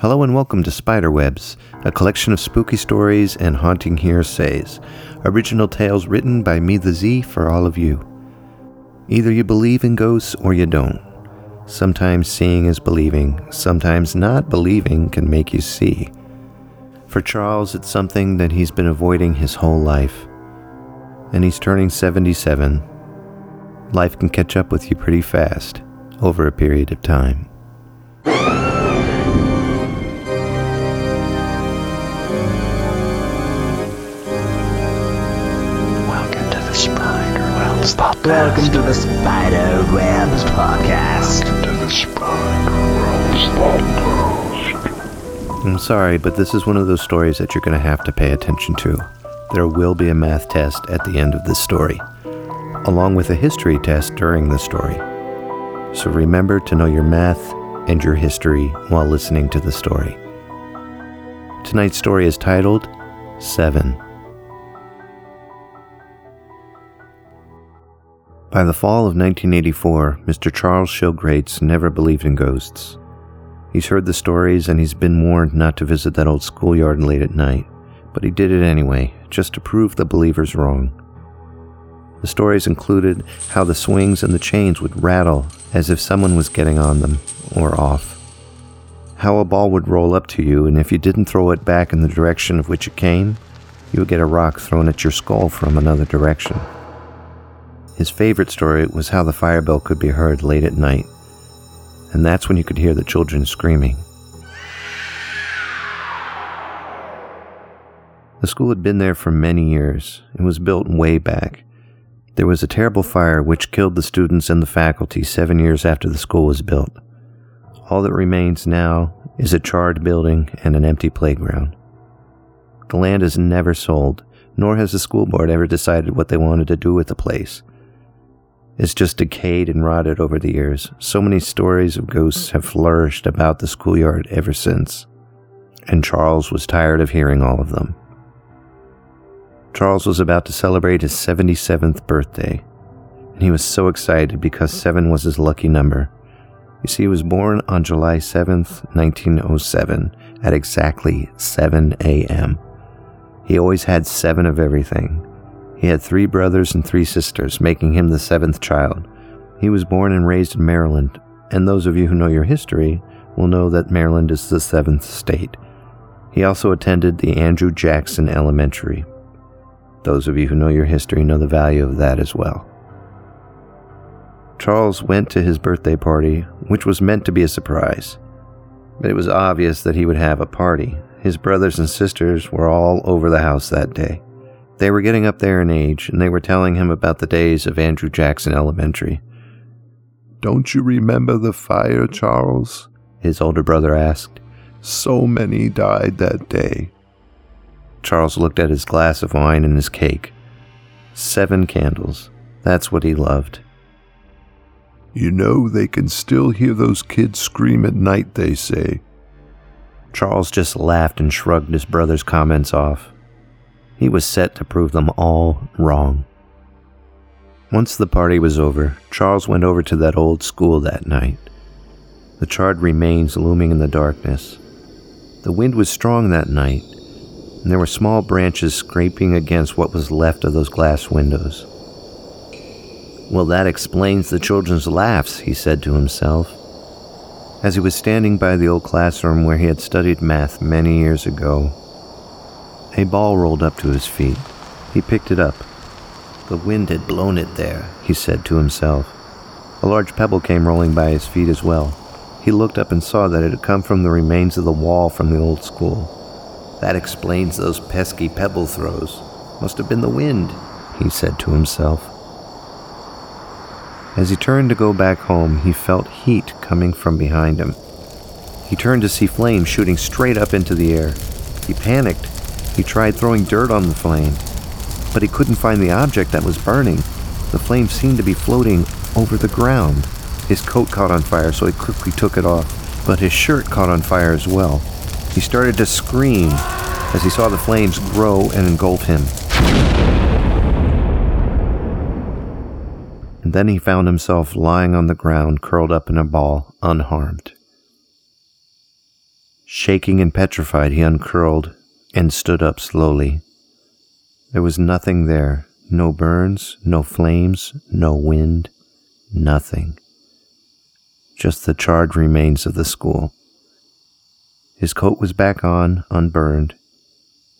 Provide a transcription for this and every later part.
Hello and welcome to Spiderwebs, a collection of spooky stories and haunting hearsays. Original tales written by me, the Z, for all of you. Either you believe in ghosts or you don't. Sometimes seeing is believing, sometimes not believing can make you see. For Charles, it's something that he's been avoiding his whole life. And he's turning 77. Life can catch up with you pretty fast over a period of time. Welcome to the Spider Webs podcast. I'm sorry, but this is one of those stories that you're going to have to pay attention to. There will be a math test at the end of this story, along with a history test during the story. So remember to know your math and your history while listening to the story. Tonight's story is titled Seven. By the fall of 1984, Mr. Charles Shilgrates never believed in ghosts. He's heard the stories and he's been warned not to visit that old schoolyard late at night, but he did it anyway, just to prove the believers wrong. The stories included how the swings and the chains would rattle as if someone was getting on them or off. How a ball would roll up to you, and if you didn't throw it back in the direction of which it came, you would get a rock thrown at your skull from another direction. His favorite story was how the fire bell could be heard late at night, and that's when you could hear the children screaming. The school had been there for many years. It was built way back. There was a terrible fire which killed the students and the faculty seven years after the school was built. All that remains now is a charred building and an empty playground. The land is never sold, nor has the school board ever decided what they wanted to do with the place. It's just decayed and rotted over the years. So many stories of ghosts have flourished about the schoolyard ever since. And Charles was tired of hearing all of them. Charles was about to celebrate his 77th birthday, and he was so excited because 7 was his lucky number. You see, he was born on July 7th, 1907, at exactly 7 a.m. He always had seven of everything. He had three brothers and three sisters, making him the seventh child. He was born and raised in Maryland, and those of you who know your history will know that Maryland is the seventh state. He also attended the Andrew Jackson Elementary. Those of you who know your history know the value of that as well. Charles went to his birthday party, which was meant to be a surprise. But it was obvious that he would have a party. His brothers and sisters were all over the house that day. They were getting up there in age, and they were telling him about the days of Andrew Jackson Elementary. Don't you remember the fire, Charles? His older brother asked. So many died that day. Charles looked at his glass of wine and his cake. Seven candles. That's what he loved. You know, they can still hear those kids scream at night, they say. Charles just laughed and shrugged his brother's comments off. He was set to prove them all wrong. Once the party was over, Charles went over to that old school that night. The charred remains looming in the darkness. The wind was strong that night, and there were small branches scraping against what was left of those glass windows. Well, that explains the children's laughs, he said to himself. As he was standing by the old classroom where he had studied math many years ago, a ball rolled up to his feet. He picked it up. The wind had blown it there, he said to himself. A large pebble came rolling by his feet as well. He looked up and saw that it had come from the remains of the wall from the old school. That explains those pesky pebble throws. Must have been the wind, he said to himself. As he turned to go back home, he felt heat coming from behind him. He turned to see flames shooting straight up into the air. He panicked. He tried throwing dirt on the flame, but he couldn't find the object that was burning. The flame seemed to be floating over the ground. His coat caught on fire, so he quickly took it off, but his shirt caught on fire as well. He started to scream as he saw the flames grow and engulf him. And then he found himself lying on the ground, curled up in a ball, unharmed. Shaking and petrified, he uncurled and stood up slowly. There was nothing there no burns, no flames, no wind, nothing. Just the charred remains of the school. His coat was back on, unburned.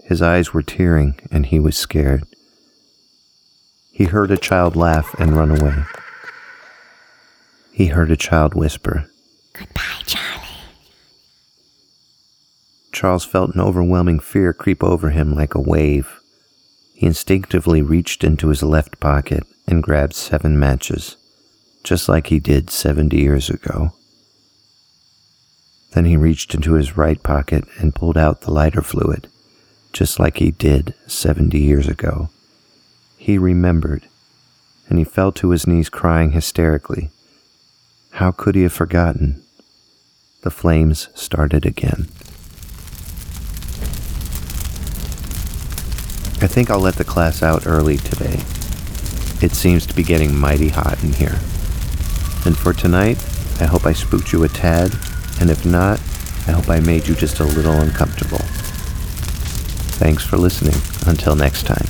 His eyes were tearing, and he was scared. He heard a child laugh and run away. He heard a child whisper, Goodbye, Charles felt an overwhelming fear creep over him like a wave. He instinctively reached into his left pocket and grabbed seven matches, just like he did 70 years ago. Then he reached into his right pocket and pulled out the lighter fluid, just like he did 70 years ago. He remembered, and he fell to his knees crying hysterically. How could he have forgotten? The flames started again. I think I'll let the class out early today. It seems to be getting mighty hot in here. And for tonight, I hope I spooked you a tad, and if not, I hope I made you just a little uncomfortable. Thanks for listening. Until next time.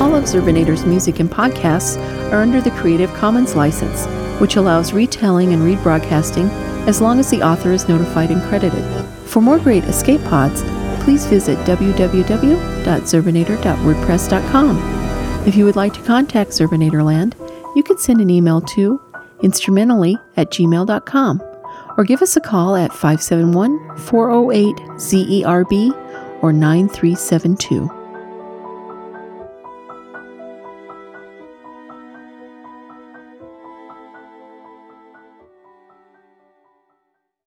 All of Zerbinator's music and podcasts are under the Creative Commons license, which allows retelling and rebroadcasting as long as the author is notified and credited. For more great escape pods, please visit www.zerbinator.wordpress.com. If you would like to contact Zerbinatorland, you can send an email to instrumentally at gmail.com or give us a call at 571 408 ZERB or 9372.